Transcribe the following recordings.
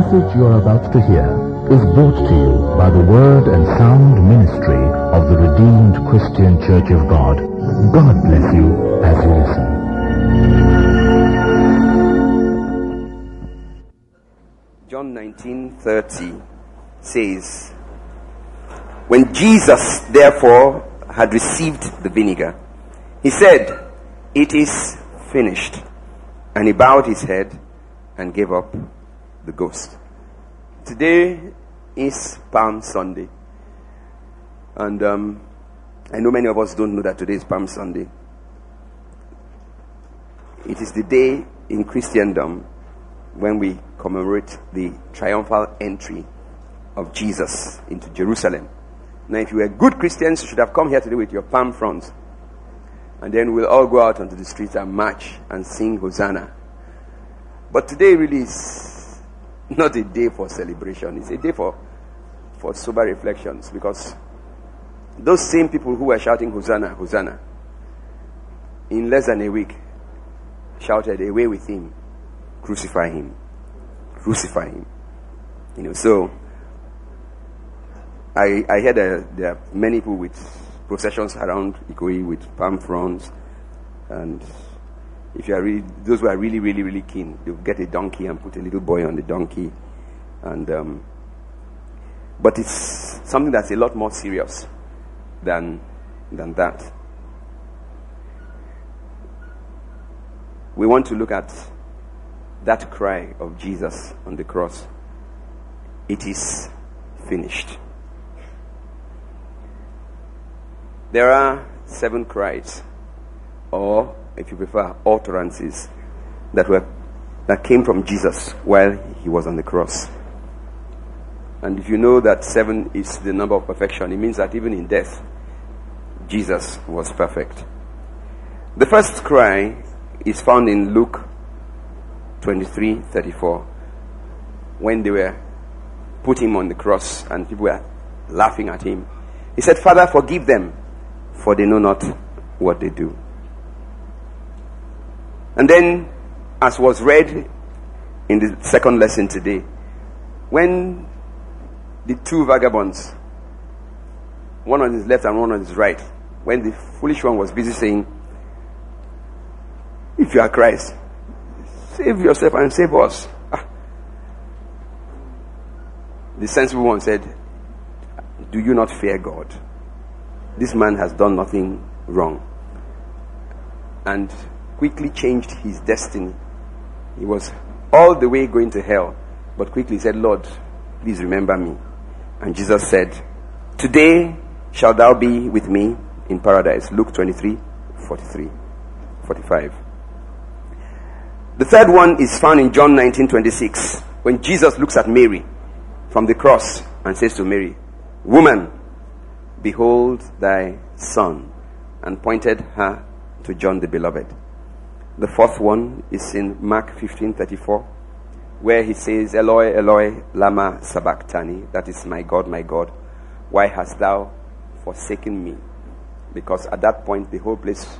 message you are about to hear is brought to you by the Word and Sound Ministry of the Redeemed Christian Church of God. God bless you as you listen. John 19:30 says, When Jesus therefore had received the vinegar, he said, It is finished. And he bowed his head and gave up the ghost. Today is Palm Sunday. And um, I know many of us don't know that today is Palm Sunday. It is the day in Christendom when we commemorate the triumphal entry of Jesus into Jerusalem. Now, if you were good Christians, you should have come here today with your palm fronds. And then we'll all go out onto the streets and march and sing Hosanna. But today really is not a day for celebration. It's a day for, for sober reflections because those same people who were shouting Hosanna, Hosanna, in less than a week shouted, Away with him, crucify him, crucify him. You know, so I, I heard that there are many people with processions around Ikoyi with palm fronds and if you are really, those who are really, really, really keen, they'll get a donkey and put a little boy on the donkey. And, um, but it's something that's a lot more serious than, than that. We want to look at that cry of Jesus on the cross. It is finished. There are seven cries, or if you prefer, utterances that were that came from Jesus while he was on the cross. And if you know that seven is the number of perfection, it means that even in death, Jesus was perfect. The first cry is found in Luke 23 34, when they were put him on the cross and people were laughing at him. He said, Father, forgive them, for they know not what they do. And then, as was read in the second lesson today, when the two vagabonds, one on his left and one on his right, when the foolish one was busy saying, If you are Christ, save yourself and save us. Ah. The sensible one said, Do you not fear God? This man has done nothing wrong. And quickly changed his destiny. He was all the way going to hell, but quickly said, Lord, please remember me. And Jesus said, Today shalt thou be with me in paradise. Luke 23, 43, 45. The third one is found in John 19, 26, when Jesus looks at Mary from the cross and says to Mary, Woman, behold thy son, and pointed her to John the beloved. The fourth one is in Mark 15:34, where he says, "Eloi, Eloi, lama sabachthani." That is, "My God, my God, why hast thou forsaken me?" Because at that point the whole place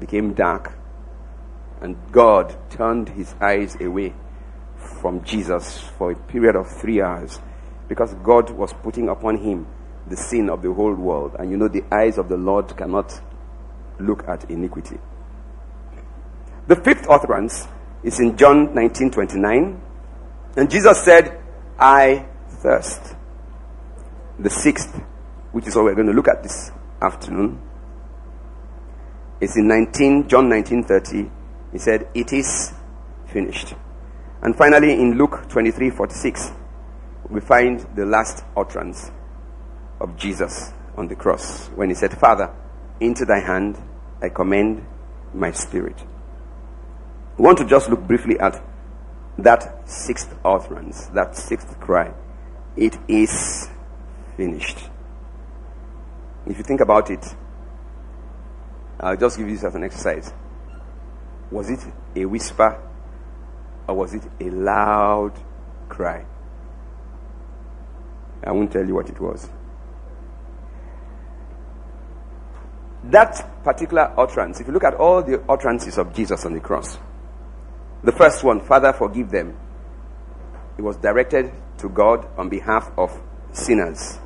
became dark, and God turned his eyes away from Jesus for a period of three hours, because God was putting upon him the sin of the whole world, and you know the eyes of the Lord cannot look at iniquity. The fifth utterance is in John 19:29, and Jesus said, "I thirst." The sixth, which is what we're going to look at this afternoon, is in 19 John 19:30. He said, "It is finished." And finally, in Luke 23:46, we find the last utterance of Jesus on the cross when he said, "Father, into thy hand I commend my spirit." We want to just look briefly at that sixth utterance, that sixth cry. It is finished. If you think about it, I'll just give you this as an exercise. Was it a whisper or was it a loud cry? I won't tell you what it was. That particular utterance, if you look at all the utterances of Jesus on the cross, the first one, Father, forgive them. it was directed to God on behalf of sinners.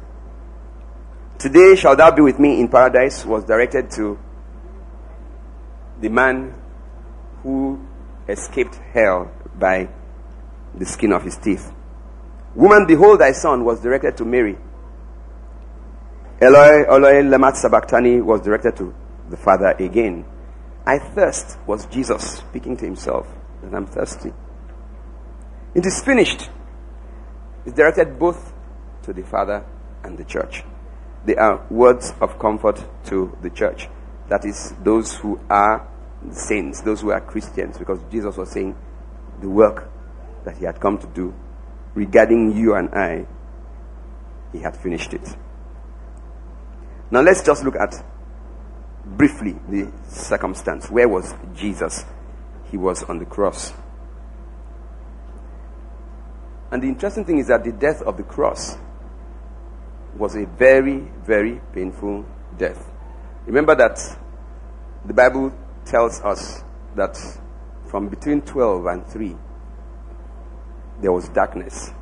Today shall thou be with me in paradise was directed to the man who escaped hell by the skin of his teeth. Woman, behold thy son was directed to Mary. Eloi, Eloi, Lemat Sabachthani was directed to the Father again. I thirst was Jesus speaking to himself that I'm thirsty. It is finished. It's directed both to the Father and the church. They are words of comfort to the church. That is, those who are saints, those who are Christians, because Jesus was saying the work that he had come to do regarding you and I, he had finished it. Now let's just look at briefly the circumstance. Where was Jesus? He was on the cross. And the interesting thing is that the death of the cross was a very, very painful death. Remember that the Bible tells us that from between 12 and 3, there was darkness.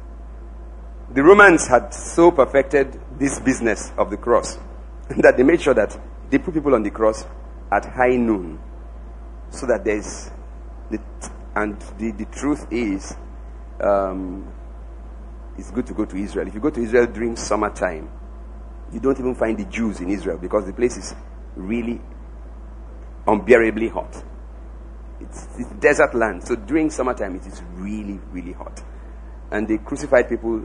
The Romans had so perfected this business of the cross that they made sure that they put people on the cross at high noon so that there's the, and the, the truth is um, it's good to go to Israel. If you go to Israel during summertime, you don't even find the Jews in Israel because the place is really unbearably hot. It's, it's desert land. So during summertime, it is really, really hot. And they crucified people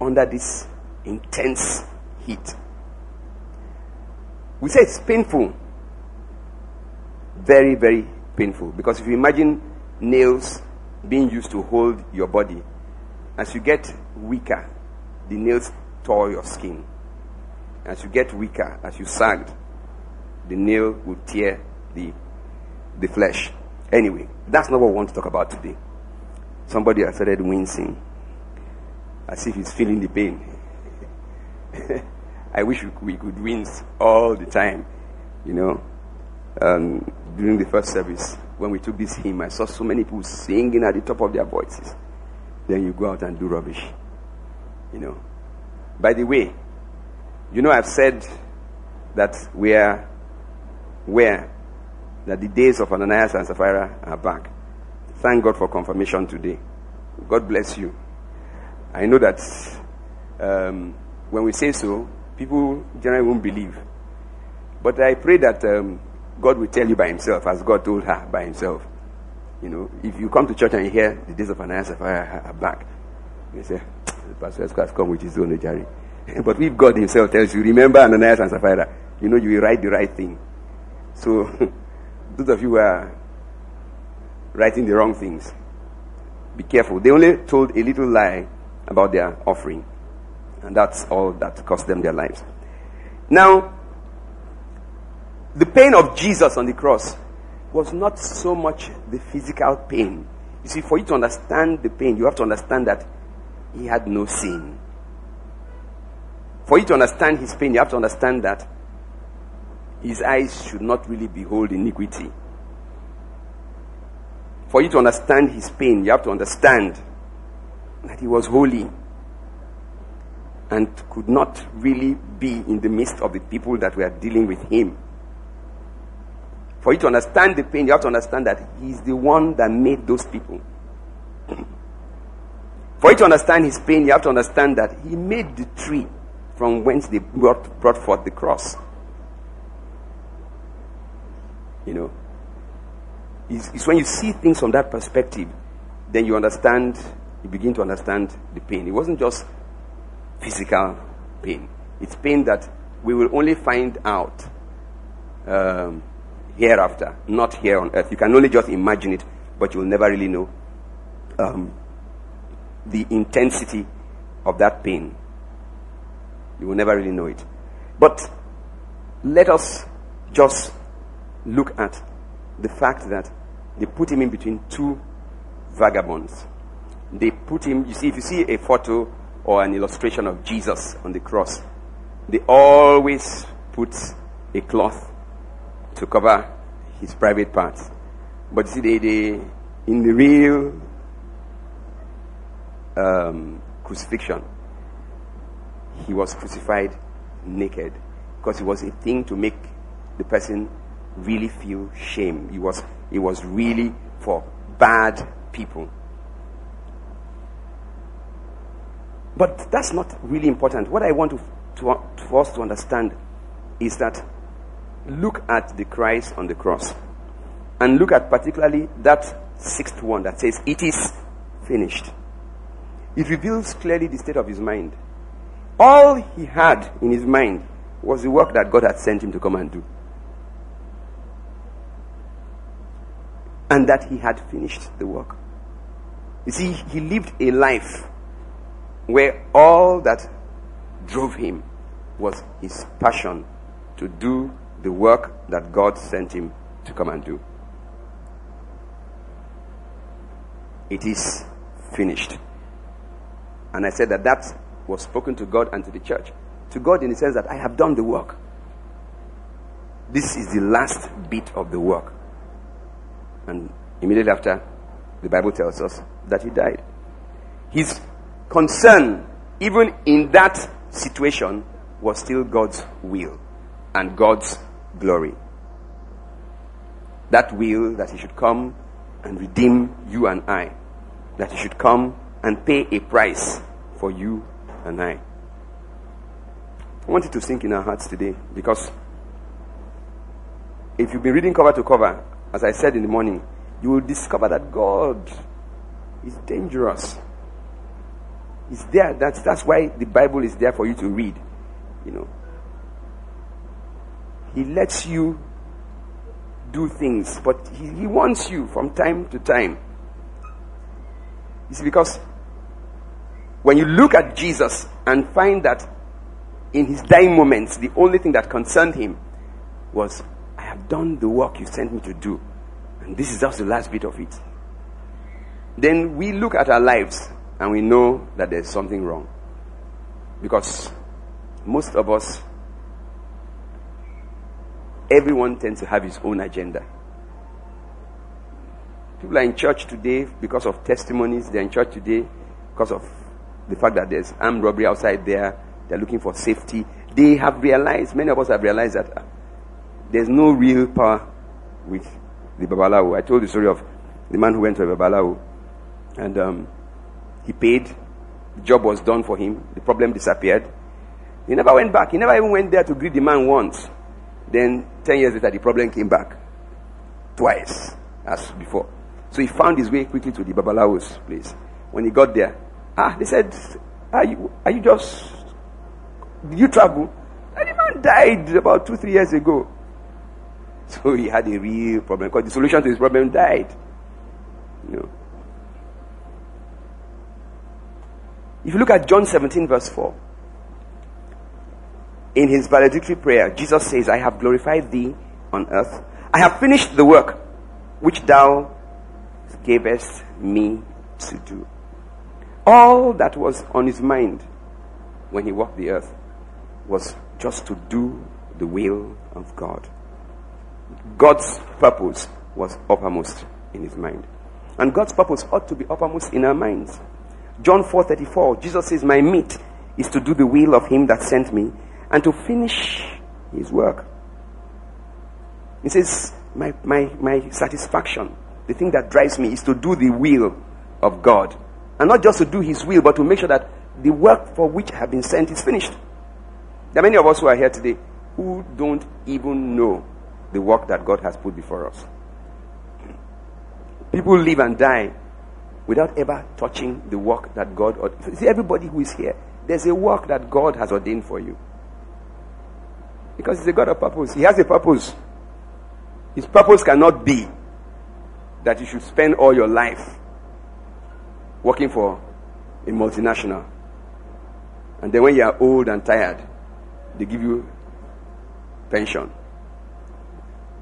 under this intense heat. We say it's painful. Very, very painful. Because if you imagine nails being used to hold your body, as you get weaker, the nails tore your skin. As you get weaker, as you sagged, the nail will tear the, the flesh. Anyway, that's not what we want to talk about today. Somebody has started wincing as if he's feeling the pain. I wish we could wince all the time. You know, um, during the first service, when we took this hymn, I saw so many people singing at the top of their voices. Then you go out and do rubbish. You know. By the way, you know, I've said that we are where that the days of Ananias and Sapphira are back. Thank God for confirmation today. God bless you. I know that um, when we say so, people generally won't believe. But I pray that um, God will tell you by Himself, as God told her by Himself. You know, if you come to church and you hear the days of Ananias and Sapphira are back, you say, the pastor has come with his own journey. but if God Himself tells you, remember Ananias and Sapphira, you know you will write the right thing. So, those of you who are writing the wrong things, be careful. They only told a little lie about their offering. And that's all that cost them their lives. Now, the pain of Jesus on the cross was not so much the physical pain. You see, for you to understand the pain, you have to understand that he had no sin. For you to understand his pain, you have to understand that his eyes should not really behold iniquity. For you to understand his pain, you have to understand that he was holy and could not really be in the midst of the people that were dealing with him. For you to understand the pain, you have to understand that he's the one that made those people. For you to understand his pain, you have to understand that he made the tree from whence they brought, brought forth the cross. You know, it's, it's when you see things from that perspective, then you understand, you begin to understand the pain. It wasn't just physical pain, it's pain that we will only find out um, hereafter, not here on earth. You can only just imagine it, but you'll never really know um, the intensity of that pain. You will never really know it. But let us just look at the fact that they put him in between two vagabonds. They put him, you see, if you see a photo or an illustration of Jesus on the cross, they always put a cloth to cover his private parts. But see, they, they in the real um, crucifixion, he was crucified naked because it was a thing to make the person really feel shame. It was, it was really for bad people. But that's not really important. What I want to, to, for us to understand is that look at the Christ on the cross and look at particularly that sixth one that says, It is finished. It reveals clearly the state of his mind. All he had in his mind was the work that God had sent him to come and do. And that he had finished the work. You see, he lived a life where all that drove him was his passion to do the work that God sent him to come and do. It is finished. And I said that that was spoken to God and to the church. To God, in the sense that I have done the work. This is the last bit of the work. And immediately after, the Bible tells us that he died. His concern, even in that situation, was still God's will and God's glory. That will that he should come and redeem you and I. That he should come and pay a price for you and I. I want it to sink in our hearts today because if you've been reading cover to cover, as I said in the morning, you will discover that God is dangerous. It's there. That's, that's why the Bible is there for you to read. You know, He lets you do things, but He, he wants you from time to time. It's because when you look at Jesus and find that in his dying moments, the only thing that concerned him was, I have done the work you sent me to do. And this is just the last bit of it. Then we look at our lives and we know that there's something wrong. Because most of us, everyone tends to have his own agenda. People are in church today because of testimonies. They're in church today because of the fact that there's armed robbery outside there. They're looking for safety. They have realized, many of us have realized that uh, there's no real power with the Babalawo. I told the story of the man who went to a Babalawo and um, he paid. The job was done for him. The problem disappeared. He never went back. He never even went there to greet the man once. Then, 10 years later, the problem came back. Twice, as before. So he found his way quickly to the Babalawo's place. When he got there, ah, they said, are you, are you just, did you travel? And the man died about two, three years ago. So he had a real problem because the solution to his problem died. You know. If you look at John 17, verse 4, in his valedictory prayer, Jesus says, I have glorified thee on earth. I have finished the work which thou gavest me to do. All that was on his mind when he walked the earth was just to do the will of God. God's purpose was uppermost in his mind. And God's purpose ought to be uppermost in our minds. John 4:34, Jesus says, "My meat is to do the will of him that sent me and to finish his work." He says, "My my my satisfaction, the thing that drives me is to do the will of God, and not just to do his will, but to make sure that the work for which I have been sent is finished." There are many of us who are here today who don't even know the work that God has put before us. People live and die without ever touching the work that God. See, everybody who is here, there's a work that God has ordained for you. Because He's a God of purpose. He has a purpose. His purpose cannot be that you should spend all your life working for a multinational. And then when you are old and tired, they give you pension.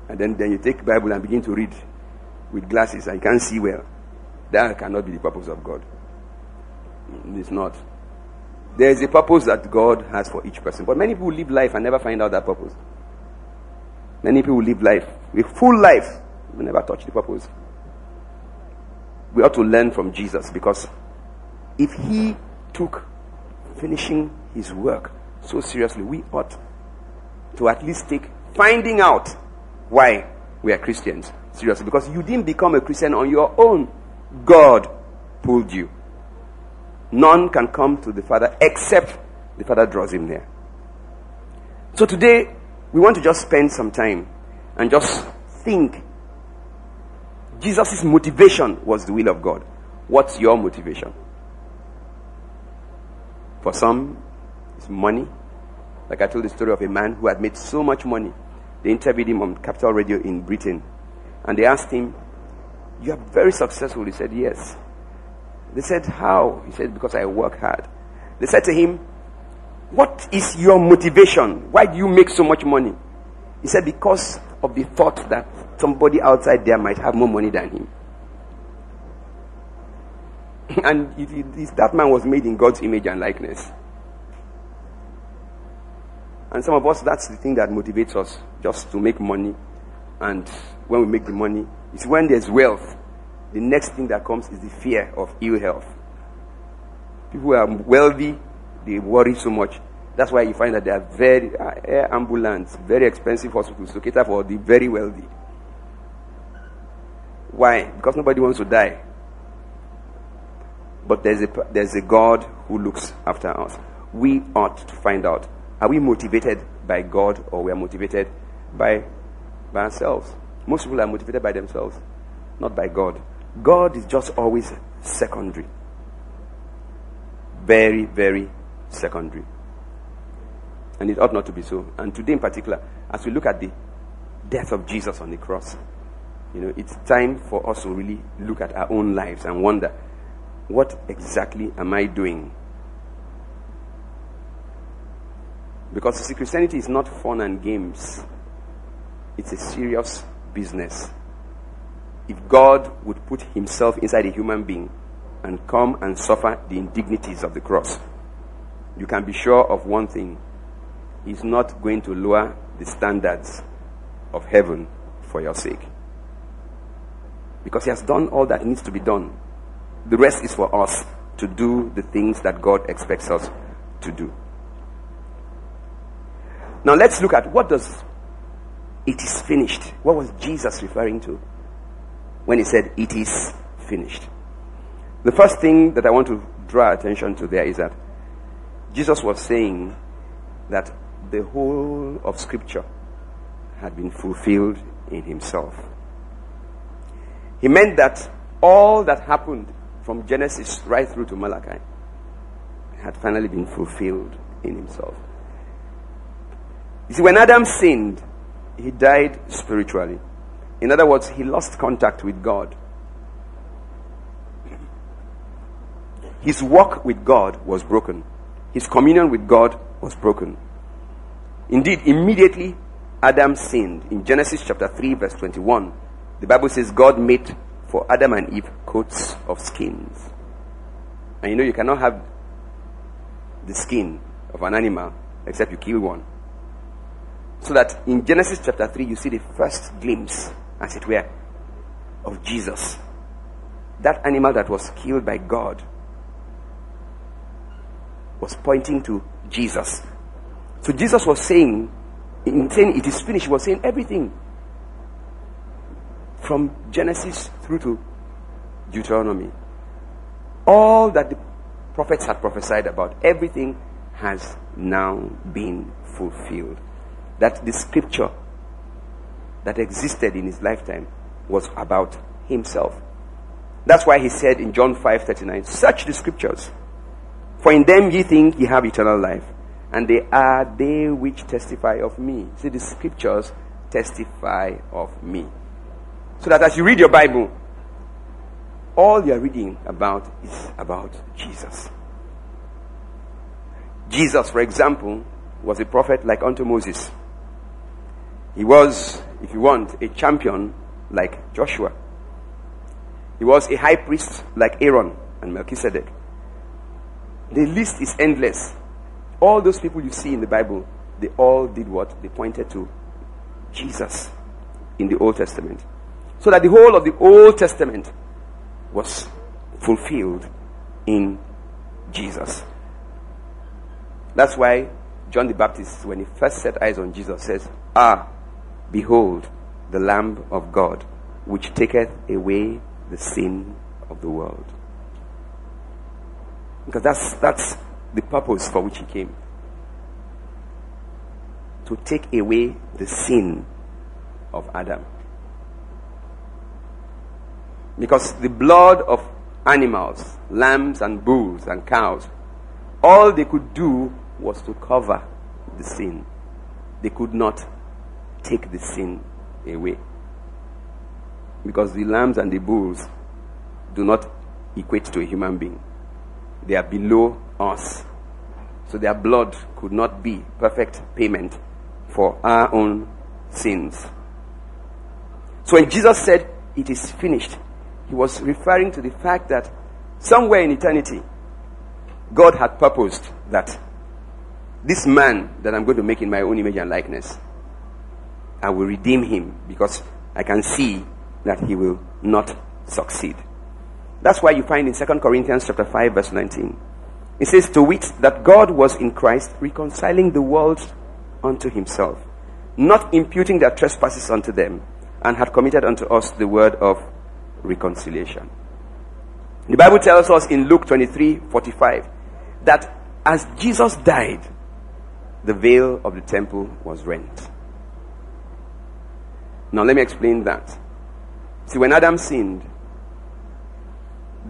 And then, then you take Bible and begin to read with glasses and you can't see well. That cannot be the purpose of God. It's not. There is a purpose that God has for each person. But many people live life and never find out that purpose. Many people live life, a full life, but never touch the purpose. We ought to learn from Jesus because if he took finishing his work so seriously, we ought to at least take finding out why we are Christians seriously. Because you didn't become a Christian on your own. God pulled you. None can come to the Father except the Father draws him there. So today, we want to just spend some time and just think. Jesus' motivation was the will of God. What's your motivation? For some, it's money. Like I told the story of a man who had made so much money. They interviewed him on Capital Radio in Britain. And they asked him, You are very successful. He said, Yes. They said, How? He said, Because I work hard. They said to him, What is your motivation? Why do you make so much money? He said, Because of the thought that somebody outside there might have more money than him. and it, it, that man was made in God's image and likeness. And some of us, that's the thing that motivates us just to make money. And when we make the money, it's when there's wealth. The next thing that comes is the fear of ill health. People who are wealthy, they worry so much. That's why you find that there are very uh, air ambulance, very expensive hospitals to cater for the very wealthy. Why? Because nobody wants to die. But there's a, there's a God who looks after us. We ought to find out are we motivated by God or we are motivated by, by ourselves? Most people are motivated by themselves, not by God. God is just always secondary. Very, very secondary. And it ought not to be so. And today in particular, as we look at the death of Jesus on the cross, you know, it's time for us to really look at our own lives and wonder, what exactly am I doing Because Christianity is not fun and games, it's a serious business. If God would put himself inside a human being and come and suffer the indignities of the cross, you can be sure of one thing. He's not going to lower the standards of heaven for your sake. Because he has done all that needs to be done. The rest is for us to do the things that God expects us to do. Now let's look at what does it is finished. What was Jesus referring to when he said it is finished? The first thing that I want to draw attention to there is that Jesus was saying that the whole of scripture had been fulfilled in himself. He meant that all that happened from Genesis right through to Malachi had finally been fulfilled in himself. You see, when Adam sinned, he died spiritually. In other words, he lost contact with God. His walk with God was broken. His communion with God was broken. Indeed, immediately Adam sinned. In Genesis chapter 3, verse 21, the Bible says God made for Adam and Eve coats of skins. And you know, you cannot have the skin of an animal except you kill one. So that in Genesis chapter 3, you see the first glimpse, as it were, of Jesus. That animal that was killed by God was pointing to Jesus. So Jesus was saying, in saying it is finished, he was saying everything from Genesis through to Deuteronomy. All that the prophets had prophesied about, everything has now been fulfilled that the scripture that existed in his lifetime was about himself. That's why he said in John 5:39, "Search the scriptures, for in them ye think ye have eternal life, and they are they which testify of me." See, the scriptures testify of me. So that as you read your Bible, all you're reading about is about Jesus. Jesus, for example, was a prophet like unto Moses. He was, if you want, a champion like Joshua. He was a high priest like Aaron and Melchizedek. The list is endless. All those people you see in the Bible, they all did what? They pointed to Jesus in the Old Testament. So that the whole of the Old Testament was fulfilled in Jesus. That's why John the Baptist, when he first set eyes on Jesus, says, Ah, behold, the Lamb of God, which taketh away the sin of the world. Because that's, that's the purpose for which he came. To take away the sin of Adam. Because the blood of animals, lambs and bulls and cows, all they could do was to cover the sin. They could not take the sin away. Because the lambs and the bulls do not equate to a human being. They are below us. So their blood could not be perfect payment for our own sins. So when Jesus said, It is finished, he was referring to the fact that somewhere in eternity, God had purposed that this man that I'm going to make in my own image and likeness, I will redeem him because I can see that he will not succeed. That's why you find in 2 Corinthians chapter 5 verse 19. It says to wit that God was in Christ reconciling the world unto himself, not imputing their trespasses unto them, and had committed unto us the word of reconciliation. The Bible tells us in Luke 23 45 that as Jesus died, the veil of the temple was rent. Now, let me explain that. See, when Adam sinned,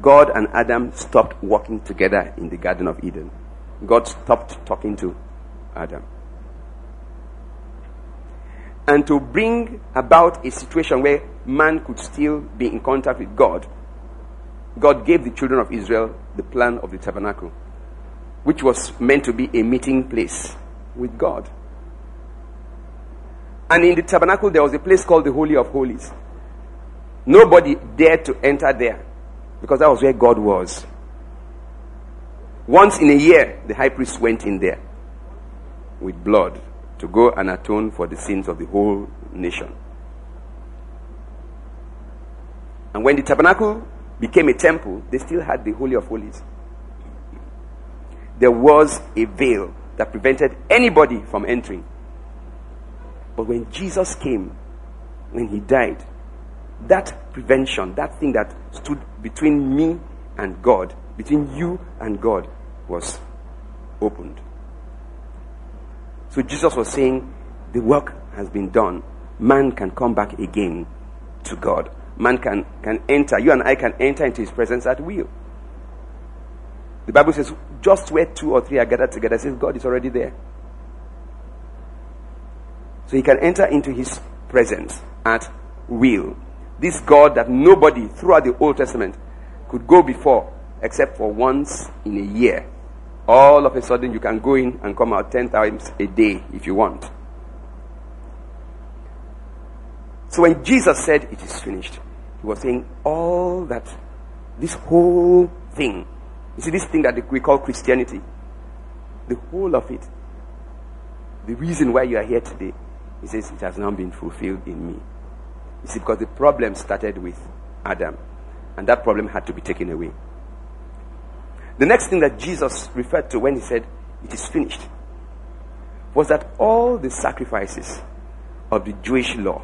God and Adam stopped walking together in the Garden of Eden. God stopped talking to Adam. And to bring about a situation where man could still be in contact with God, God gave the children of Israel the plan of the tabernacle, which was meant to be a meeting place with God. And in the tabernacle, there was a place called the Holy of Holies. Nobody dared to enter there because that was where God was. Once in a year, the high priest went in there with blood to go and atone for the sins of the whole nation. And when the tabernacle became a temple, they still had the Holy of Holies. There was a veil that prevented anybody from entering. But when Jesus came, when he died, that prevention, that thing that stood between me and God, between you and God, was opened. So Jesus was saying, the work has been done. Man can come back again to God. Man can, can enter, you and I can enter into his presence at will. The Bible says, just where two or three are gathered together, says God is already there. So he can enter into his presence at will. This God that nobody throughout the Old Testament could go before except for once in a year. All of a sudden, you can go in and come out 10 times a day if you want. So when Jesus said, It is finished, he was saying, All that, this whole thing, you see, this thing that we call Christianity, the whole of it, the reason why you are here today, he says, It has now been fulfilled in me. You see, because the problem started with Adam, and that problem had to be taken away. The next thing that Jesus referred to when he said, It is finished, was that all the sacrifices of the Jewish law,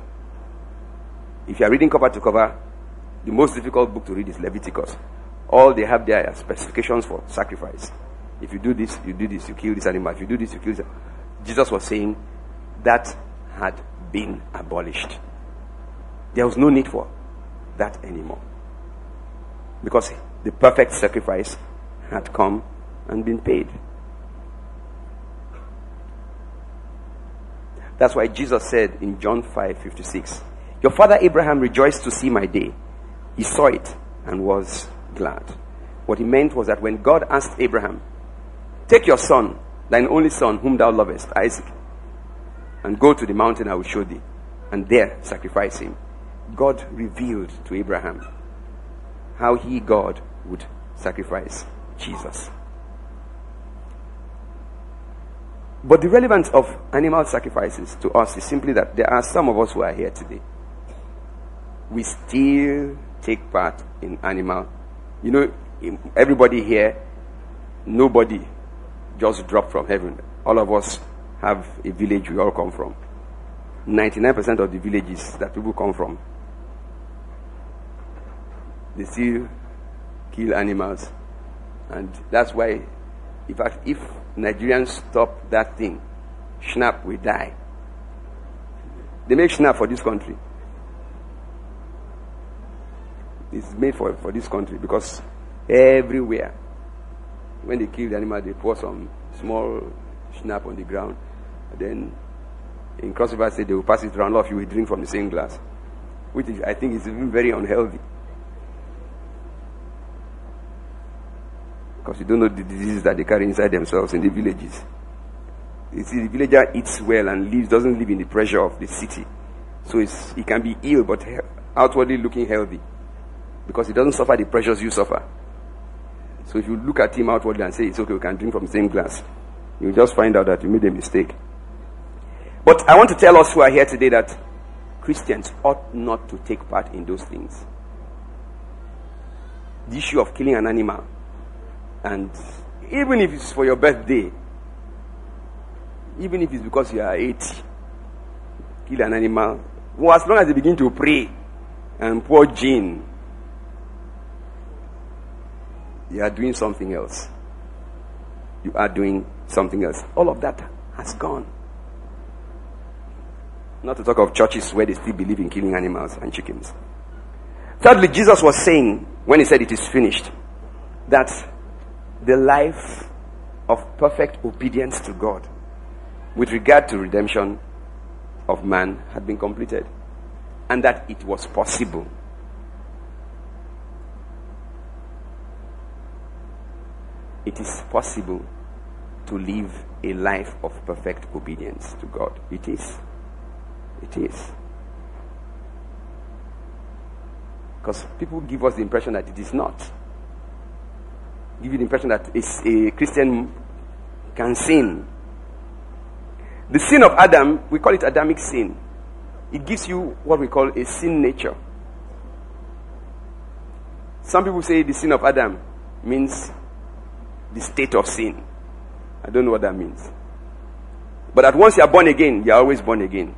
if you are reading cover to cover, the most difficult book to read is Leviticus. All they have there are specifications for sacrifice. If you do this, you do this, you kill this animal. If you do this, you kill this. Jesus was saying that had been abolished. There was no need for that anymore. Because the perfect sacrifice had come and been paid. That's why Jesus said in John 5 56, Your father Abraham rejoiced to see my day. He saw it and was glad. What he meant was that when God asked Abraham, Take your son, thine only son, whom thou lovest, Isaac, and go to the mountain I will show thee, and there sacrifice him. God revealed to Abraham how he, God, would sacrifice Jesus. But the relevance of animal sacrifices to us is simply that there are some of us who are here today. We still take part in animal. You know, everybody here nobody just dropped from heaven. All of us have a village we all come from. 99% of the villages that people come from, they still kill animals. And that's why, in fact, if Nigerians stop that thing, Schnapp will die. They make Schnapp for this country. It's made for, for this country because everywhere, when they kill the animal, they pour some small Schnapp on the ground. Then in Cross River State, they will pass it around. All of you will drink from the same glass, which is, I think is even very unhealthy. Because you don't know the diseases that they carry inside themselves in the villages. You see, the villager eats well and lives, doesn't live in the pressure of the city. So he can be ill, but outwardly looking healthy. Because he doesn't suffer the pressures you suffer. So if you look at him outwardly and say, it's okay, we can drink from the same glass, you'll just find out that you made a mistake. But I want to tell us who are here today that Christians ought not to take part in those things. The issue of killing an animal, and even if it's for your birthday, even if it's because you are 80, kill an animal. Well, as long as they begin to pray and pour gin, you are doing something else. You are doing something else. All of that has gone. Not to talk of churches where they still believe in killing animals and chickens. Thirdly, Jesus was saying, when he said it is finished, that the life of perfect obedience to God with regard to redemption of man had been completed and that it was possible. It is possible to live a life of perfect obedience to God. It is. It is. Because people give us the impression that it is not. Give you the impression that a Christian can sin the sin of Adam, we call it Adamic sin. It gives you what we call a sin nature. Some people say the sin of Adam means the state of sin. I don't know what that means. But that once you are born again, you are always born again.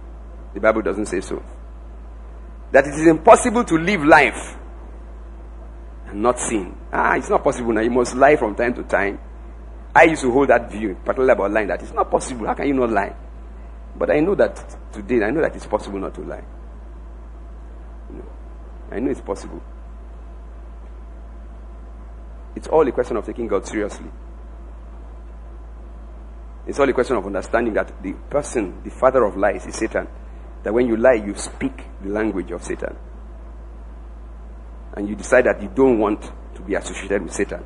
The Bible doesn't say so. That it is impossible to live life and not sin. Ah, it's not possible now. You must lie from time to time. I used to hold that view, particularly about lying, that it's not possible. How can you not lie? But I know that today, I know that it's possible not to lie. You know, I know it's possible. It's all a question of taking God seriously. It's all a question of understanding that the person, the father of lies, is Satan. That when you lie, you speak the language of Satan. And you decide that you don't want to be associated with Satan.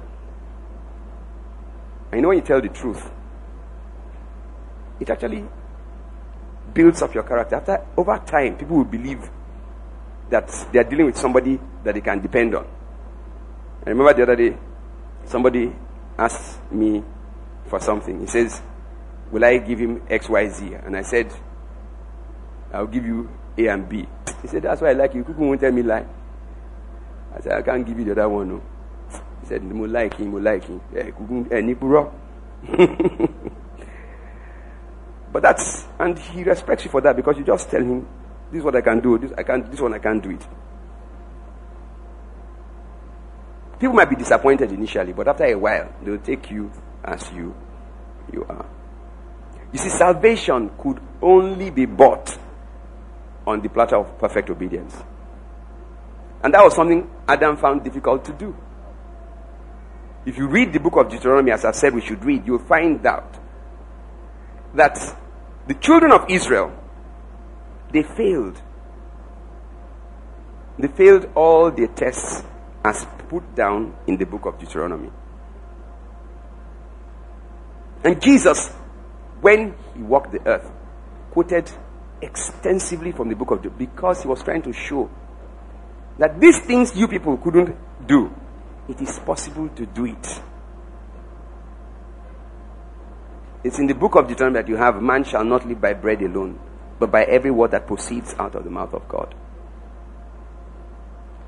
You know when you tell the truth, it actually builds up your character. After over time, people will believe that they are dealing with somebody that they can depend on. I remember the other day, somebody asked me for something. He says, Will I give him X, Y, Z? And I said, I'll give you A and B. He said, That's why I like you. People won't tell me lie. I said, I can't give you the other one. No. He said, mo like him, mo like him. Eh, ní but that's, and he respects you for that because you just tell him, this is what I can do, this, I can't this one I can't do it. People might be disappointed initially, but after a while, they'll take you as you, you are. You see, salvation could only be bought on the platter of perfect obedience. And that was something Adam found difficult to do. If you read the book of Deuteronomy, as I said we should read, you'll find out that the children of Israel, they failed. They failed all their tests as put down in the book of Deuteronomy. And Jesus, when he walked the earth, quoted extensively from the book of Job because he was trying to show that these things you people couldn't do, it is possible to do it. It's in the book of Deuteronomy that you have man shall not live by bread alone, but by every word that proceeds out of the mouth of God.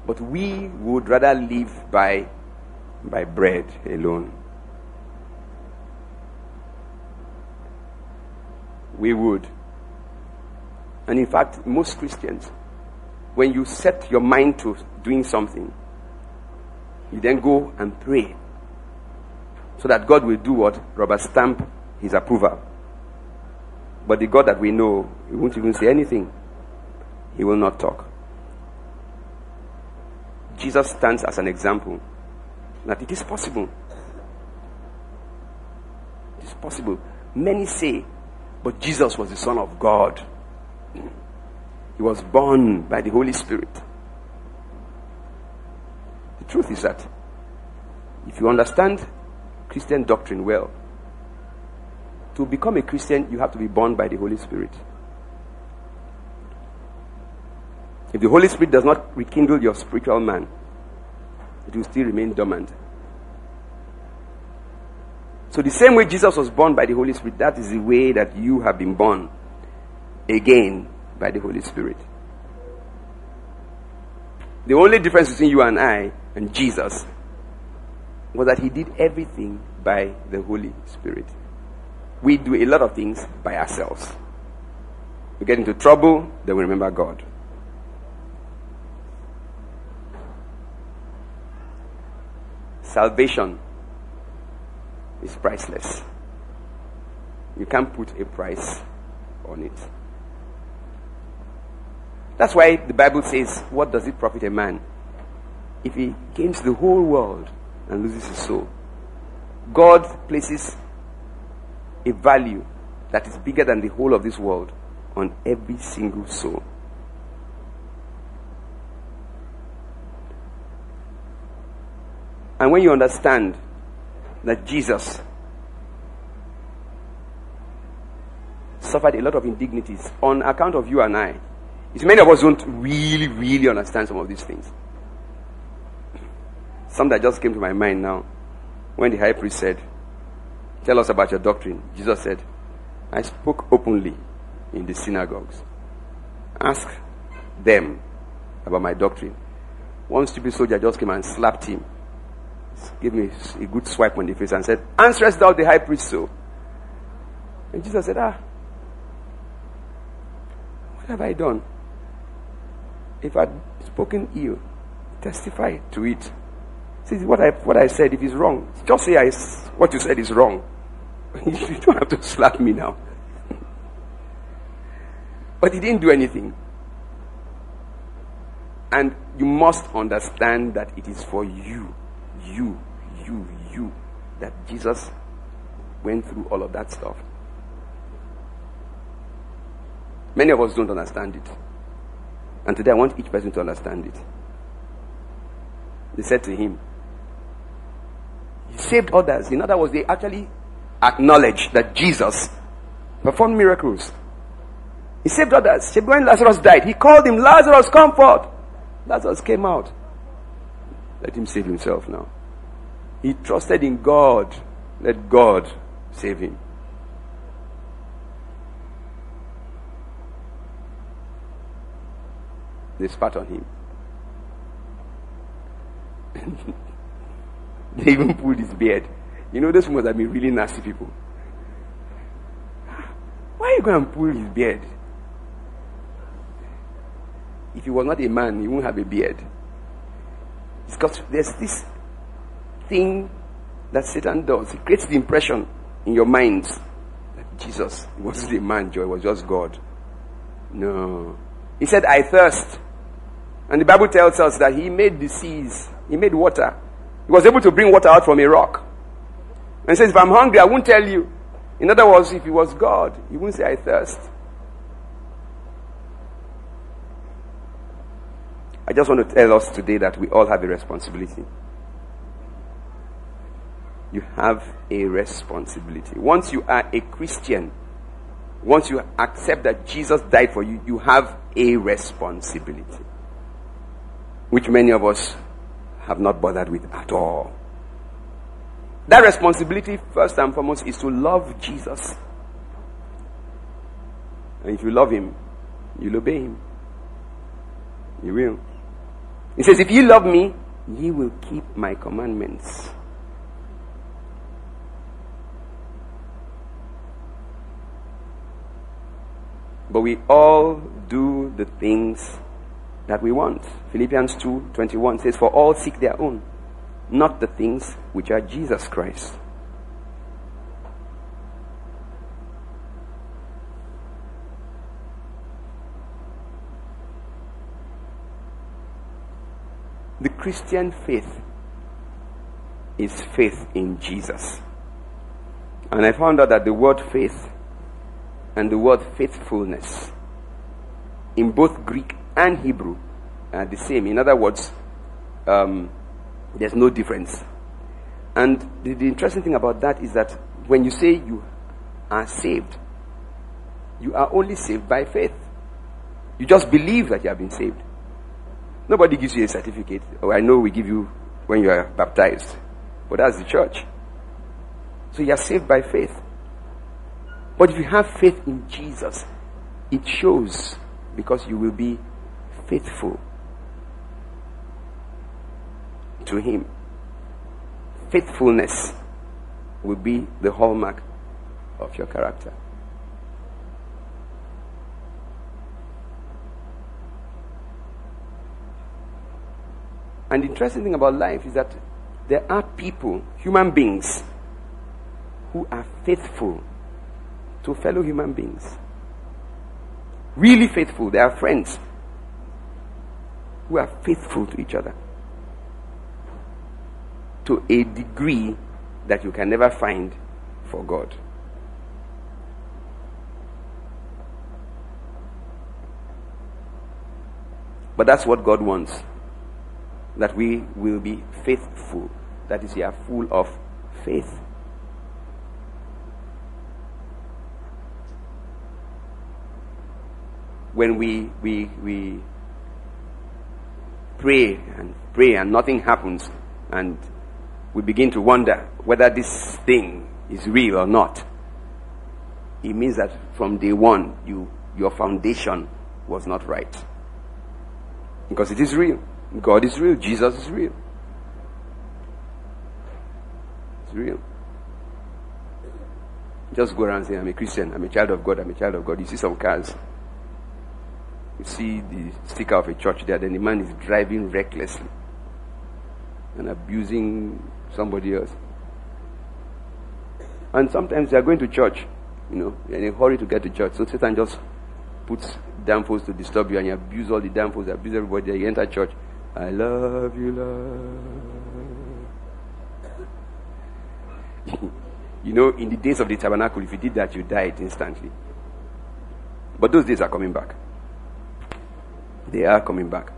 But we would rather live by, by bread alone. We would. And in fact, most Christians, when you set your mind to doing something, you then go and pray so that God will do what? Rubber stamp his approval. But the God that we know, he won't even say anything. He will not talk. Jesus stands as an example that it is possible. It is possible. Many say, but Jesus was the Son of God. He was born by the Holy Spirit. The truth is that if you understand Christian doctrine well, to become a Christian, you have to be born by the Holy Spirit. If the Holy Spirit does not rekindle your spiritual man, it will still remain dormant. So, the same way Jesus was born by the Holy Spirit, that is the way that you have been born again by the Holy Spirit. The only difference between you and I and Jesus was that he did everything by the Holy Spirit. We do a lot of things by ourselves. We get into trouble, then we remember God. Salvation is priceless. You can't put a price on it. That's why the Bible says, What does it profit a man if he gains the whole world and loses his soul? God places a value that is bigger than the whole of this world on every single soul. And when you understand that Jesus suffered a lot of indignities on account of you and I, it's many of us don't really, really understand some of these things. Some that just came to my mind now when the high priest said, Tell us about your doctrine. Jesus said, I spoke openly in the synagogues. Ask them about my doctrine. One stupid soldier just came and slapped him, gave me a good swipe on the face, and said, Answerest thou the high priest so? And Jesus said, Ah, what have I done? If I'd spoken ill, testify to it. See, what I, what I said, if it's wrong, just say I, what you said is wrong. you don't have to slap me now. but he didn't do anything. And you must understand that it is for you, you, you, you, that Jesus went through all of that stuff. Many of us don't understand it. And today I want each person to understand it. They said to him, He saved others. In other words, they actually acknowledged that Jesus performed miracles. He saved others. When Lazarus died, he called him, Lazarus, come forth. Lazarus came out. Let him save himself now. He trusted in God. Let God save him. They spat on him. they even pulled his beard. You know, those must have been really nasty people. Why are you going to pull his beard? If he was not a man, he wouldn't have a beard. It's because there's this thing that Satan does. He creates the impression in your minds that Jesus wasn't a man, Joy was just God. No. He said, I thirst. And the Bible tells us that he made the seas, he made water. He was able to bring water out from a rock. And says, If I'm hungry, I won't tell you. In other words, if he was God, he wouldn't say, I thirst. I just want to tell us today that we all have a responsibility. You have a responsibility. Once you are a Christian, once you accept that Jesus died for you, you have a responsibility. Which many of us have not bothered with at all. That responsibility, first and foremost, is to love Jesus. And if you love him, you'll obey him. You will. He says, If you love me, ye will keep my commandments. but we all do the things that we want. Philippians 2:21 says for all seek their own, not the things which are Jesus Christ. The Christian faith is faith in Jesus. And I found out that the word faith and the word faithfulness in both Greek and Hebrew are the same. In other words, um, there's no difference. And the, the interesting thing about that is that when you say you are saved, you are only saved by faith. You just believe that you have been saved. Nobody gives you a certificate. Oh, I know we give you when you are baptized. But that's the church. So you are saved by faith. But if you have faith in Jesus, it shows because you will be faithful to Him. Faithfulness will be the hallmark of your character. And the interesting thing about life is that there are people, human beings, who are faithful to fellow human beings. Really faithful. They are friends who are faithful to each other to a degree that you can never find for God. But that's what God wants. That we will be faithful. That is, we are full of faith. When we, we, we pray and pray and nothing happens and we begin to wonder whether this thing is real or not. It means that from day one, you, your foundation was not right. Because it is real. God is real. Jesus is real. It's real. Just go around and say, I'm a Christian, I'm a child of God, I'm a child of God. You see some cars. You see the sticker of a church there, then the man is driving recklessly and abusing somebody else. And sometimes they are going to church, you know, in a hurry to get to church. So Satan just puts downfalls to disturb you and you abuse all the downfalls, abuse everybody. You enter church. I love you, love. you know, in the days of the tabernacle, if you did that, you died instantly. But those days are coming back. They are coming back.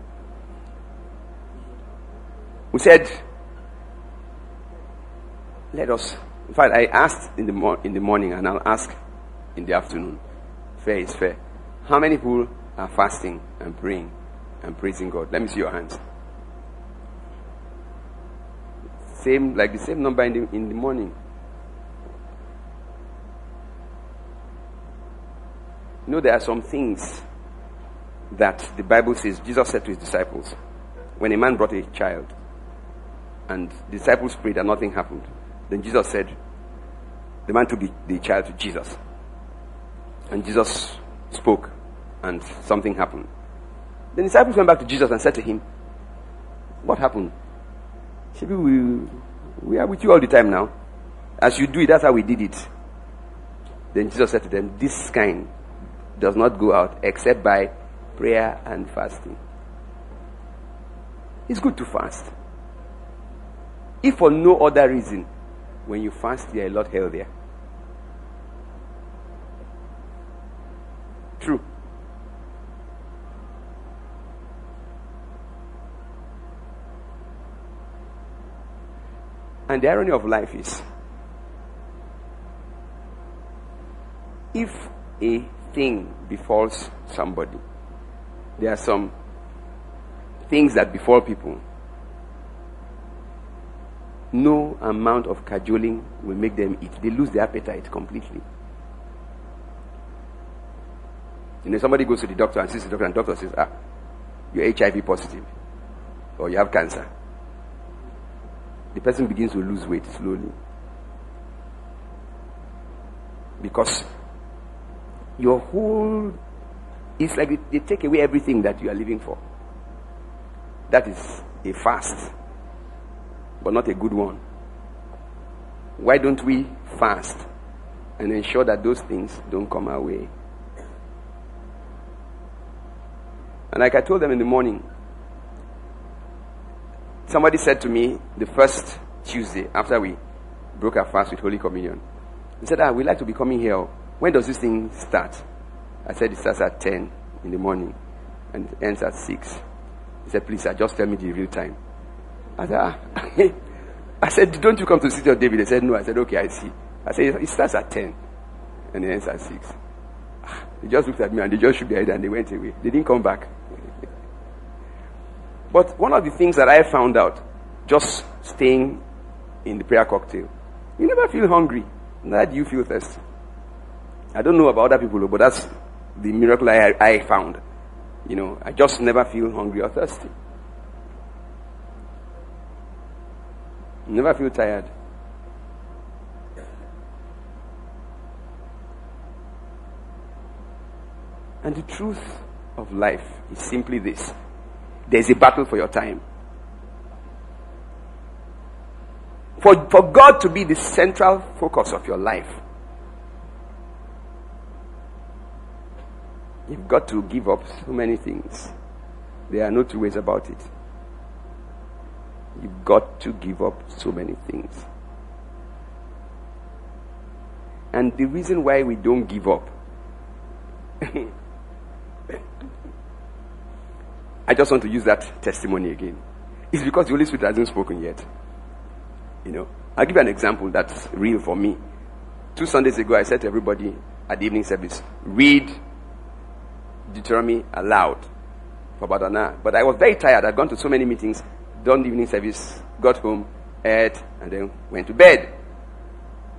We said let us. In fact, I asked in the, in the morning and I'll ask in the afternoon. Fair is fair. How many people are fasting and praying and praising God? Let me see your hands. Same, like the same number in the, in the morning. You know, there are some things that the Bible says, Jesus said to his disciples, when a man brought a child and the disciples prayed and nothing happened, then Jesus said, the man took the, the child to Jesus. And Jesus spoke, and something happened. The disciples went back to Jesus and said to him, What happened? She we, we are with you all the time now. As you do it, that's how we did it. Then Jesus said to them, This kind does not go out except by prayer and fasting. It's good to fast. If for no other reason, when you fast, you're a lot healthier. True. And the irony of life is if a thing befalls somebody, there are some things that befall people no amount of cajoling will make them eat. They lose their appetite completely. You know, somebody goes to the doctor and sees the doctor, and the doctor says, Ah, you're HIV positive, or you have cancer. The person begins to lose weight slowly. Because your whole It's like they take away everything that you are living for. That is a fast, but not a good one. Why don't we fast and ensure that those things don't come our way? And like I told them in the morning, somebody said to me the first Tuesday after we broke our fast with Holy Communion, he said, Ah, we like to be coming here. When does this thing start? I said, It starts at 10 in the morning and it ends at 6. He said, Please, sir, just tell me the real time. I said, ah. I said, Don't you come to the city of David? They said, No. I said, Okay, I see. I said, It starts at 10 and it ends at 6. They just looked at me and they just shook their head and they went away. They didn't come back. but one of the things that I found out, just staying in the prayer cocktail, you never feel hungry. Neither do you feel thirsty. I don't know about other people, but that's the miracle I, I found. You know, I just never feel hungry or thirsty. Never feel tired. And the truth of life is simply this there's a battle for your time. For, for God to be the central focus of your life, you've got to give up so many things. There are no two ways about it. You've got to give up so many things. And the reason why we don't give up, I just want to use that testimony again, is because the Holy Spirit hasn't spoken yet. You know, I'll give you an example that's real for me. Two Sundays ago, I said to everybody at the evening service, read Deuteronomy aloud for about an hour. But I was very tired. I'd gone to so many meetings, done the evening service, got home, ate, and then went to bed.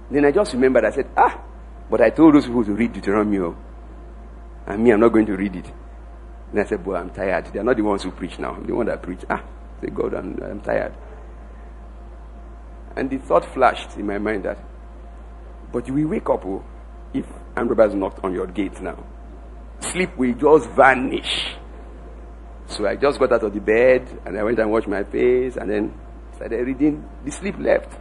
Then I just remembered, I said, ah, but I told those people to read Deuteronomy, oh. and me, I'm not going to read it. And I said, boy, I'm tired. They're not the ones who preach now. I'm the one that preach. Ah, say, God, I'm, I'm tired. And the thought flashed in my mind that, but you will wake up oh, if armed robbers knocked on your gate now. Sleep will just vanish. So I just got out of the bed and I went and washed my face and then started reading. The sleep left.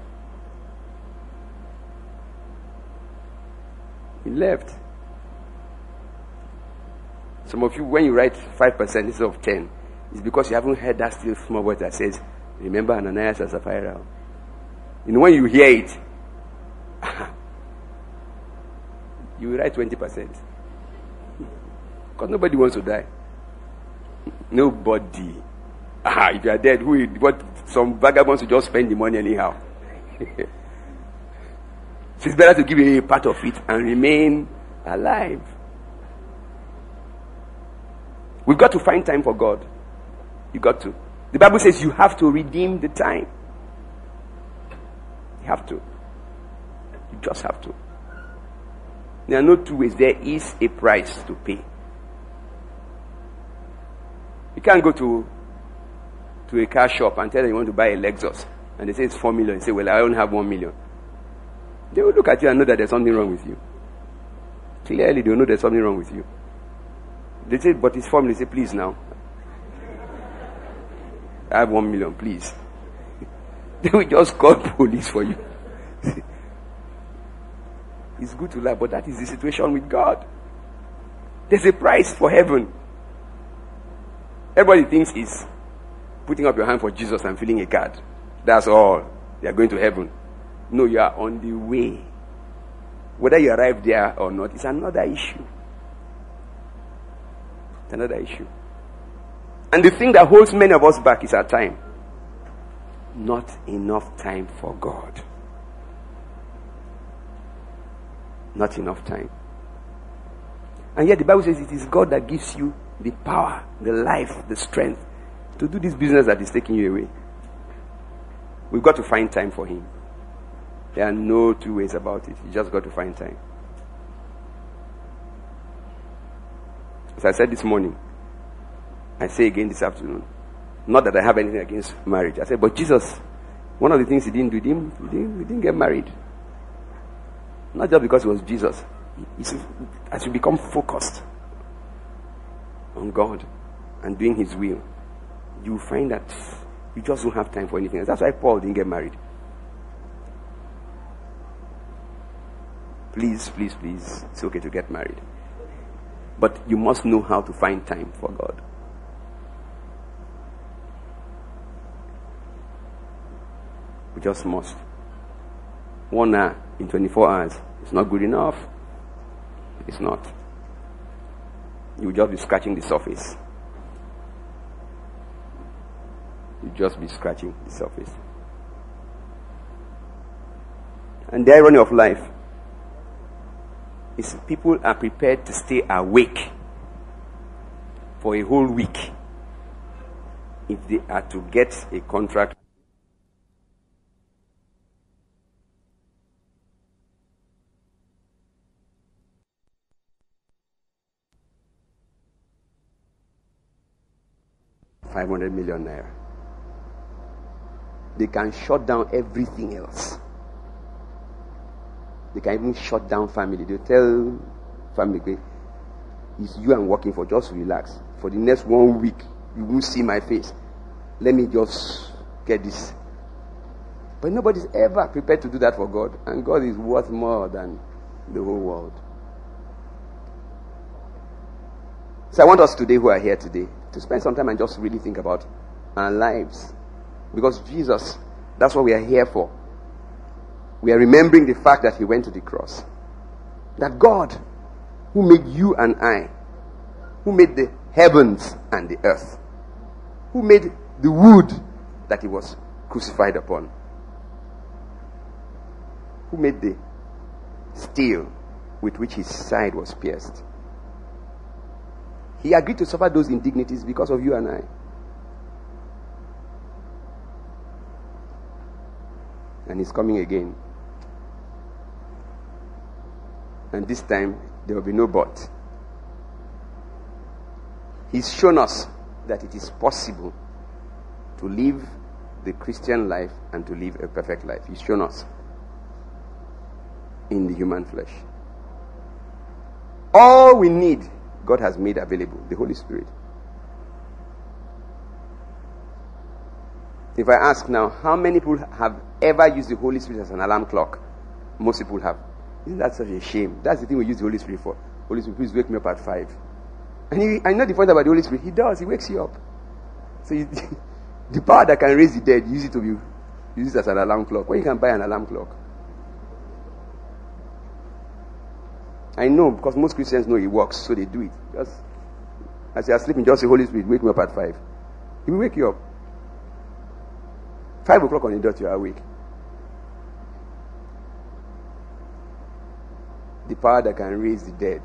It left. Some of you, when you write 5% instead of 10, it's because you haven't heard that still small voice that says, Remember Ananias and Sapphira. You know, when you hear it, you write 20%. Because nobody wants to die. Nobody. Ah, if you are dead, who what some vagabonds will just spend the money anyhow. it's better to give a part of it and remain alive. We've got to find time for God. You got to. The Bible says you have to redeem the time. You have to. You just have to. There are no two ways. There is a price to pay. You can't go to to a car shop and tell them you want to buy a Lexus, and they say it's four million. You say, "Well, I only have one million. They will look at you and know that there's something wrong with you. Clearly, they will know there's something wrong with you. They say, "But it's four million. Say, "Please now, I have one million, please." they will just call police for you. it's good to lie, but that is the situation with God. There's a price for heaven. Everybody thinks is putting up your hand for Jesus and filling a card. That's all. They are going to heaven. No, you are on the way. Whether you arrive there or not is another issue. It's another issue. And the thing that holds many of us back is our time. Not enough time for God. Not enough time. And yet the Bible says it is God that gives you the power, the life, the strength to do this business that is taking you away. We've got to find time for Him. There are no two ways about it. You just got to find time. As I said this morning, I say again this afternoon. Not that I have anything against marriage. I said, but Jesus, one of the things he didn't do, he didn't, he didn't, he didn't get married. Not just because it was Jesus. He, he, as you become focused, on God and doing His will, you find that you just don't have time for anything else. That's why Paul didn't get married. Please, please, please, it's okay to get married. But you must know how to find time for God. We just must. One hour in 24 hours is not good enough. It's not. You'll just be scratching the surface. You'll just be scratching the surface. And the irony of life is people are prepared to stay awake for a whole week if they are to get a contract. Five hundred million naira. They can shut down everything else. They can even shut down family. They tell family, it's you I'm working for. Just relax. For the next one week, you won't see my face. Let me just get this. But nobody's ever prepared to do that for God. And God is worth more than the whole world. So I want us today who are here today to spend some time and just really think about our lives. Because Jesus, that's what we are here for we are remembering the fact that he went to the cross. That God, who made you and I, who made the heavens and the earth, who made the wood that he was crucified upon, who made the steel with which his side was pierced. He agreed to suffer those indignities because of you and I. And he's coming again. And this time, there will be no but. He's shown us that it is possible to live the Christian life and to live a perfect life. He's shown us in the human flesh. All we need, God has made available the Holy Spirit. If I ask now, how many people have ever used the Holy Spirit as an alarm clock? Most people have. Isn't that such a shame? That's the thing we use the Holy Spirit for. Holy Spirit, please wake me up at five. And he, I know the point about the Holy Spirit. He does. He wakes you up. So you, the power that can raise the dead, use it to be, use it as an alarm clock. When you can buy an alarm clock. I know because most Christians know it works, so they do it. Just as you are sleeping, just say, Holy Spirit, wake me up at five. He will wake you up. Five o'clock on the dot, you are awake. the power that can raise the dead.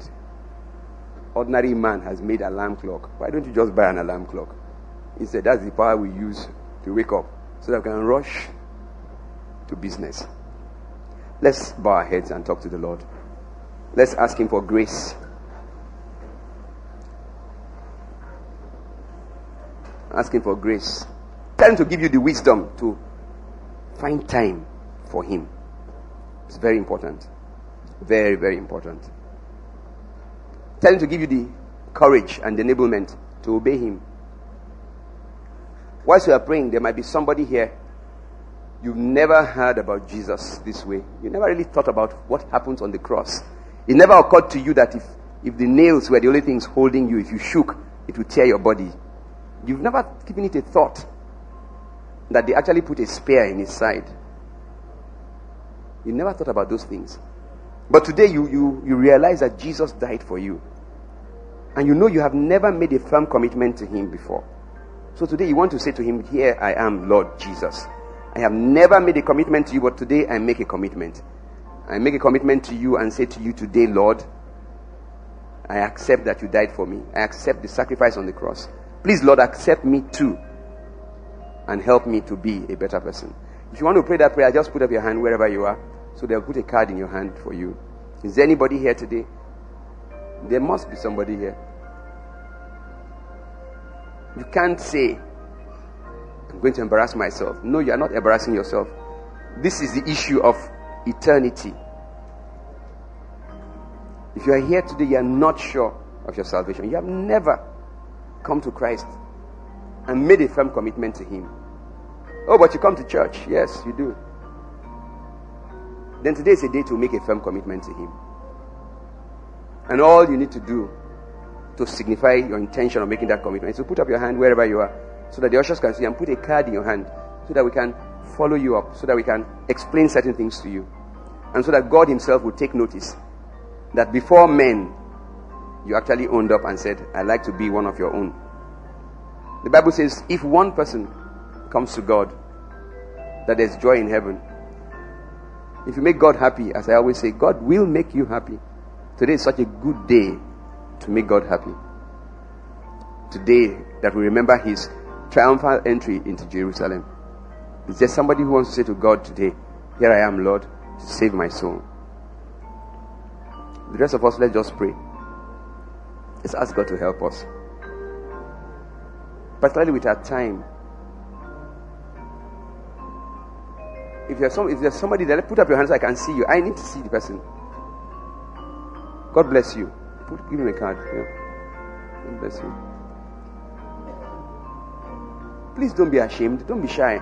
Ordinary man has made alarm clock. Why don't you just buy an alarm clock? He said that's the power we use to wake up so that we can rush to business. Let's bow our heads and talk to the Lord. Let's ask Him for grace. Ask Him for grace. Tell Him to give you the wisdom to find time for Him. It's very important. Very, very important. Tell him to give you the courage and enablement to obey him. Whilst you are praying, there might be somebody here. You've never heard about Jesus this way. You never really thought about what happens on the cross. It never occurred to you that if, if the nails were the only things holding you, if you shook, it would tear your body. You've never given it a thought that they actually put a spear in his side. You never thought about those things. But today you, you, you realize that Jesus died for you. And you know you have never made a firm commitment to Him before. So today you want to say to Him, Here I am, Lord Jesus. I have never made a commitment to you, but today I make a commitment. I make a commitment to you and say to you today, Lord, I accept that you died for me. I accept the sacrifice on the cross. Please, Lord, accept me too and help me to be a better person. If you want to pray that prayer, just put up your hand wherever you are. So they'll put a card in your hand for you. Is there anybody here today? There must be somebody here. You can't say, I'm going to embarrass myself. No, you are not embarrassing yourself. This is the issue of eternity. If you are here today, you are not sure of your salvation. You have never come to Christ and made a firm commitment to Him. Oh, but you come to church. Yes, you do. Then today is a day to make a firm commitment to Him. And all you need to do to signify your intention of making that commitment is to put up your hand wherever you are so that the ushers can see and put a card in your hand so that we can follow you up, so that we can explain certain things to you. And so that God Himself will take notice that before men, you actually owned up and said, I'd like to be one of your own. The Bible says, if one person comes to God, that there's joy in heaven. If you make God happy, as I always say, God will make you happy. Today is such a good day to make God happy. Today that we remember his triumphal entry into Jerusalem. Is there somebody who wants to say to God today, Here I am, Lord, save my soul? The rest of us, let's just pray. Let's ask God to help us. Particularly with our time. If there's, some, if there's somebody there, put up your hands, I can see you. I need to see the person. God bless you. Put, give him a card. Yeah. God bless you. Please don't be ashamed. Don't be shy.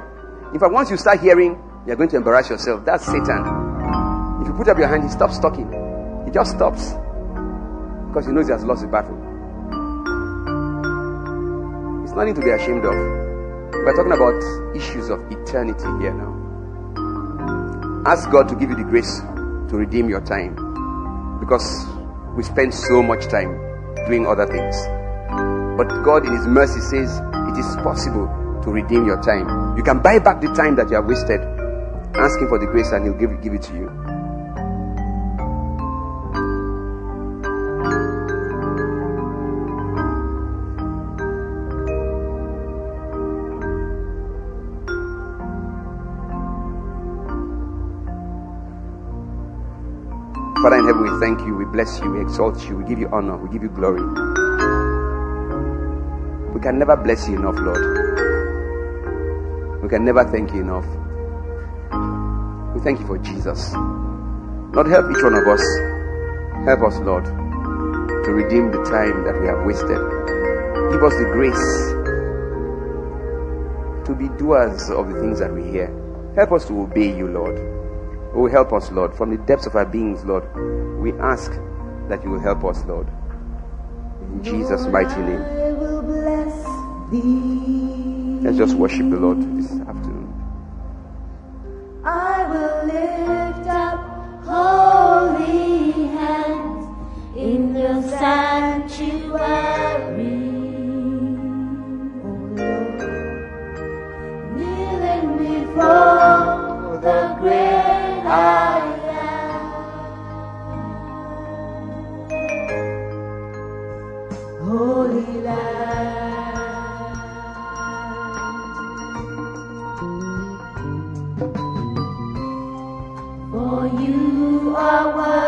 In fact, once you start hearing, you're going to embarrass yourself. That's Satan. If you put up your hand, he stops talking. He just stops. Because he knows he has lost the battle. It's nothing to be ashamed of. We're talking about issues of eternity here now. Ask God to give you the grace to redeem your time. Because we spend so much time doing other things. But God, in His mercy, says it is possible to redeem your time. You can buy back the time that you have wasted. Ask Him for the grace and He'll give, give it to you. Father in heaven, we thank you, we bless you, we exalt you, we give you honor, we give you glory. We can never bless you enough, Lord. We can never thank you enough. We thank you for Jesus. Lord, help each one of us. Help us, Lord, to redeem the time that we have wasted. Give us the grace to be doers of the things that we hear. Help us to obey you, Lord. Oh, help us, Lord. From the depths of our beings, Lord, we ask that you will help us, Lord. In Jesus' mighty name. Let's just worship the Lord you are worthy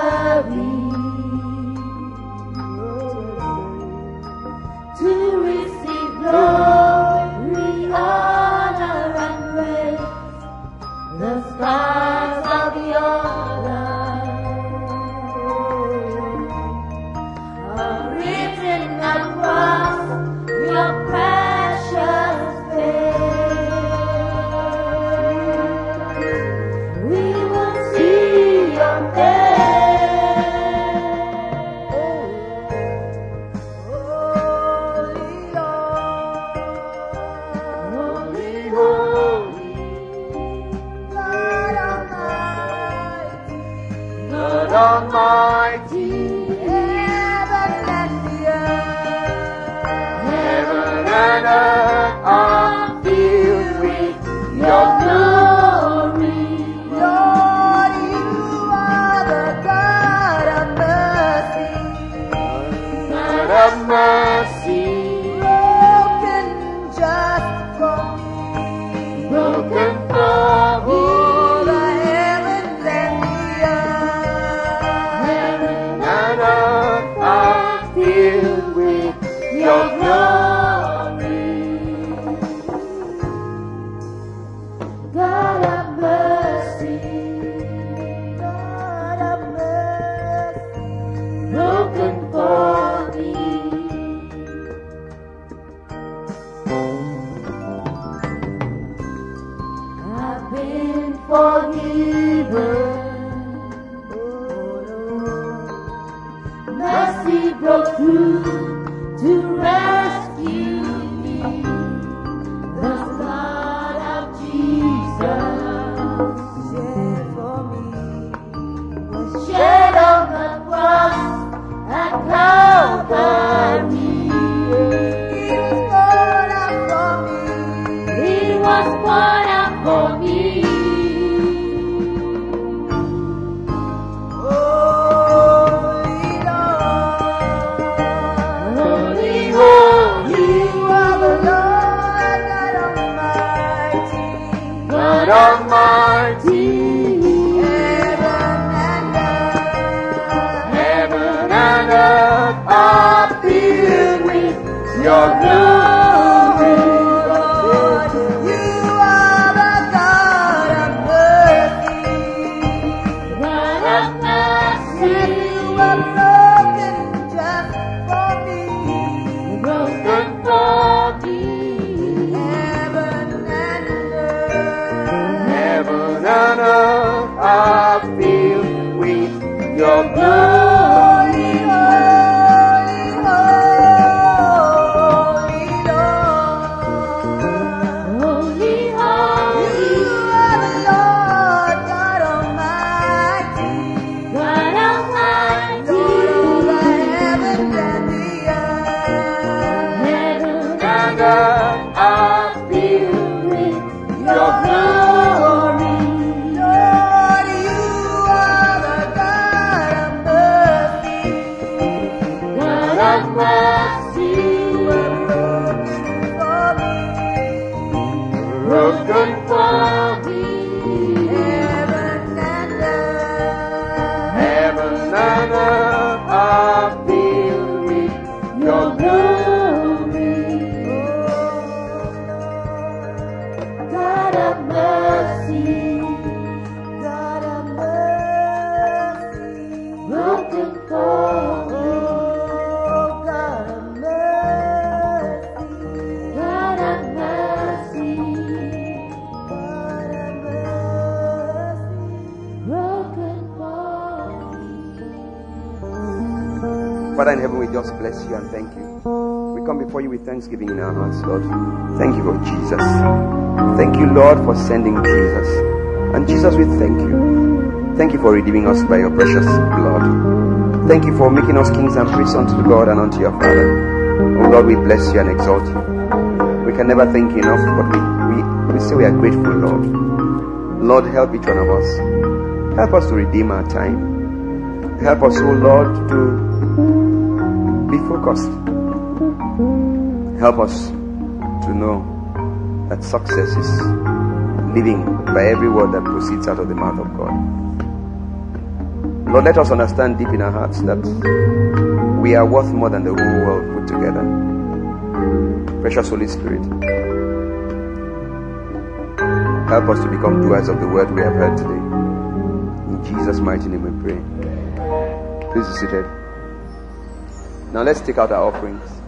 Mercy broke through to rescue before you with thanksgiving in our hearts, Lord. Thank you for Jesus. Thank you, Lord, for sending Jesus. And Jesus, we thank you. Thank you for redeeming us by your precious blood. Thank you for making us kings and priests unto God and unto your Father. Oh Lord, we bless you and exalt you. We can never thank you enough, but we, we, we say we are grateful, Lord. Lord, help each one of us. Help us to redeem our time. Help us, oh Lord, to be focused. Help us to know that success is living by every word that proceeds out of the mouth of God. Lord, let us understand deep in our hearts that we are worth more than the whole world put together. Precious Holy Spirit, help us to become doers of the word we have heard today. In Jesus' mighty name we pray. Please be seated. Now let's take out our offerings.